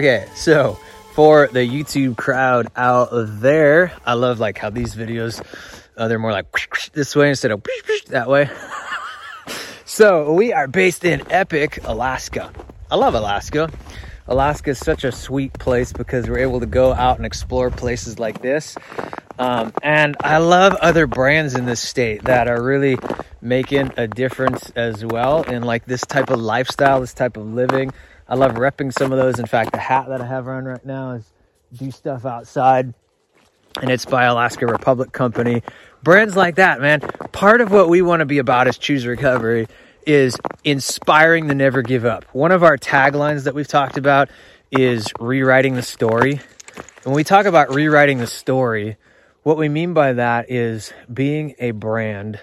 Okay, so for the YouTube crowd out there, I love like how these videos, uh, they're more like this way instead of that way. so we are based in Epic, Alaska. I love Alaska. Alaska is such a sweet place because we're able to go out and explore places like this. Um, and I love other brands in this state that are really making a difference as well in like this type of lifestyle, this type of living. I love repping some of those. In fact, the hat that I have on right now is Do Stuff Outside, and it's by Alaska Republic Company. Brands like that, man. Part of what we want to be about is Choose Recovery is inspiring the never give up. One of our taglines that we've talked about is rewriting the story. When we talk about rewriting the story, what we mean by that is being a brand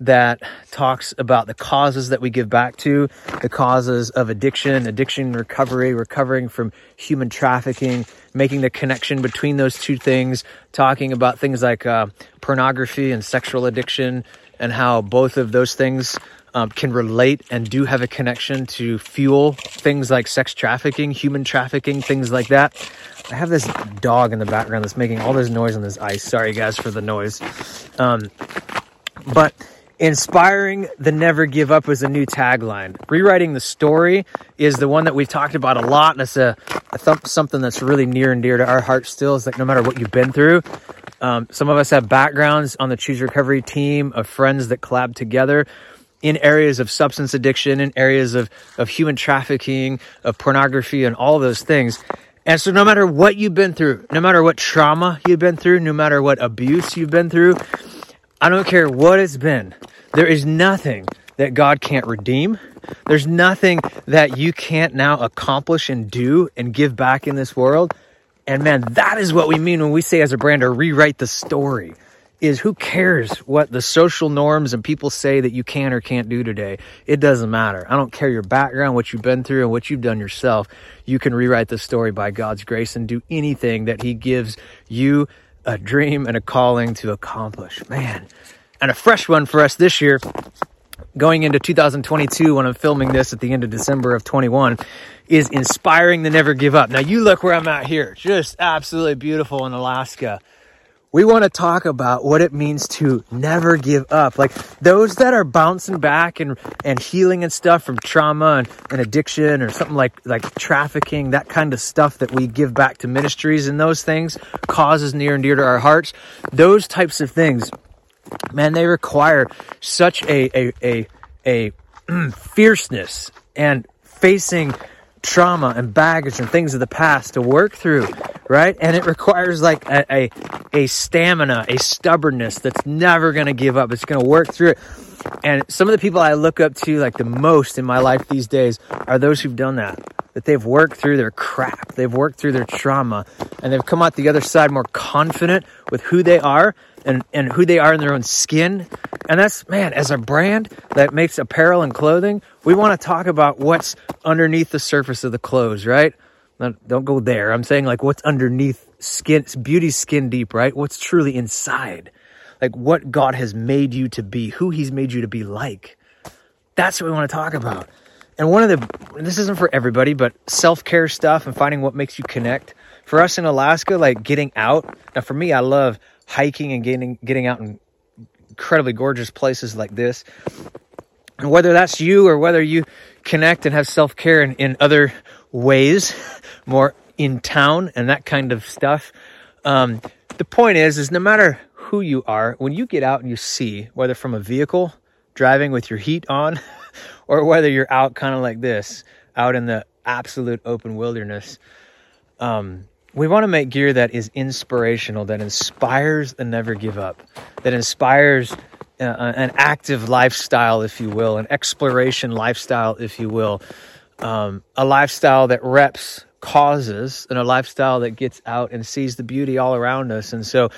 that talks about the causes that we give back to, the causes of addiction, addiction recovery, recovering from human trafficking, making the connection between those two things, talking about things like uh, pornography and sexual addiction, and how both of those things um, can relate and do have a connection to fuel things like sex trafficking, human trafficking, things like that. I have this dog in the background that's making all this noise on this ice. Sorry, guys, for the noise. Um, but Inspiring the never give up is a new tagline. Rewriting the story is the one that we've talked about a lot, and it's a, a th- something that's really near and dear to our hearts still. Is like no matter what you've been through, um, some of us have backgrounds on the Choose Recovery team of friends that collab together in areas of substance addiction, in areas of, of human trafficking, of pornography, and all those things. And so, no matter what you've been through, no matter what trauma you've been through, no matter what abuse you've been through, I don't care what it's been. There is nothing that God can't redeem. There's nothing that you can't now accomplish and do and give back in this world. And man, that is what we mean when we say as a brand to rewrite the story is who cares what the social norms and people say that you can or can't do today. It doesn't matter. I don't care your background, what you've been through and what you've done yourself. You can rewrite the story by God's grace and do anything that he gives you a dream and a calling to accomplish. Man, and a fresh one for us this year, going into 2022 when I'm filming this at the end of December of 21, is inspiring to never give up. Now, you look where I'm at here, just absolutely beautiful in Alaska. We want to talk about what it means to never give up. Like those that are bouncing back and, and healing and stuff from trauma and, and addiction or something like, like trafficking, that kind of stuff that we give back to ministries and those things, causes near and dear to our hearts. Those types of things man, they require such a a a, a fierceness and facing trauma and baggage and things of the past to work through, right? And it requires like a a, a stamina, a stubbornness that's never going to give up. It's going to work through it. And some of the people I look up to like the most in my life these days are those who've done that. That they've worked through their crap, they've worked through their trauma, and they've come out the other side more confident with who they are and, and who they are in their own skin. And that's, man, as a brand that makes apparel and clothing, we want to talk about what's underneath the surface of the clothes, right? Don't go there. I'm saying like what's underneath skin, beauty skin deep, right? What's truly inside. Like what God has made you to be, who he's made you to be like. That's what we want to talk about. And one of the, this isn't for everybody, but self care stuff and finding what makes you connect. For us in Alaska, like getting out. Now, for me, I love hiking and getting getting out in incredibly gorgeous places like this. And whether that's you or whether you connect and have self care in, in other ways, more in town and that kind of stuff. Um, the point is, is no matter who you are, when you get out and you see, whether from a vehicle driving with your heat on, or whether you're out kind of like this, out in the absolute open wilderness, um, we want to make gear that is inspirational, that inspires the never give up, that inspires uh, an active lifestyle, if you will, an exploration lifestyle, if you will, um, a lifestyle that reps causes and a lifestyle that gets out and sees the beauty all around us. And so,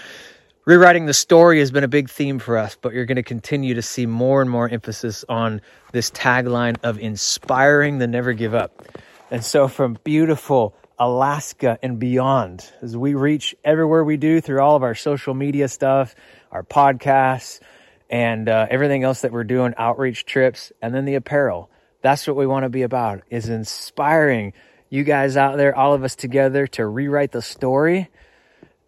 rewriting the story has been a big theme for us, but you're going to continue to see more and more emphasis on this tagline of inspiring the never give up. And so, from beautiful, Alaska and beyond as we reach everywhere we do through all of our social media stuff, our podcasts, and uh, everything else that we're doing, outreach trips, and then the apparel. That's what we want to be about is inspiring you guys out there, all of us together to rewrite the story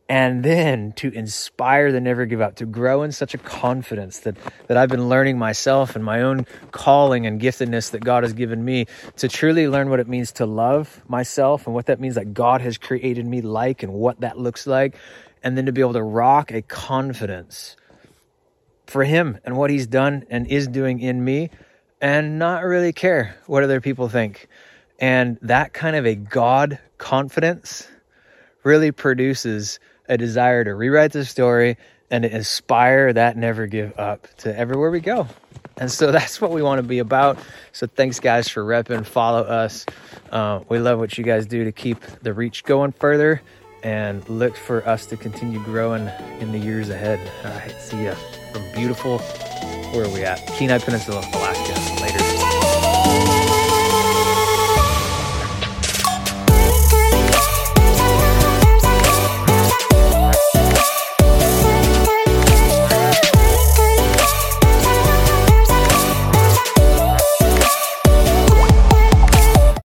and then to inspire the never give up to grow in such a confidence that that I've been learning myself and my own calling and giftedness that God has given me to truly learn what it means to love myself and what that means that God has created me like and what that looks like and then to be able to rock a confidence for him and what he's done and is doing in me and not really care what other people think. And that kind of a God confidence really produces a desire to rewrite the story and to inspire that never give up to everywhere we go. And so that's what we want to be about. So thanks, guys, for repping. Follow us. Uh, we love what you guys do to keep the reach going further and look for us to continue growing in the years ahead. All right, see ya from beautiful, where are we at? Kenai Peninsula, Alaska. Later.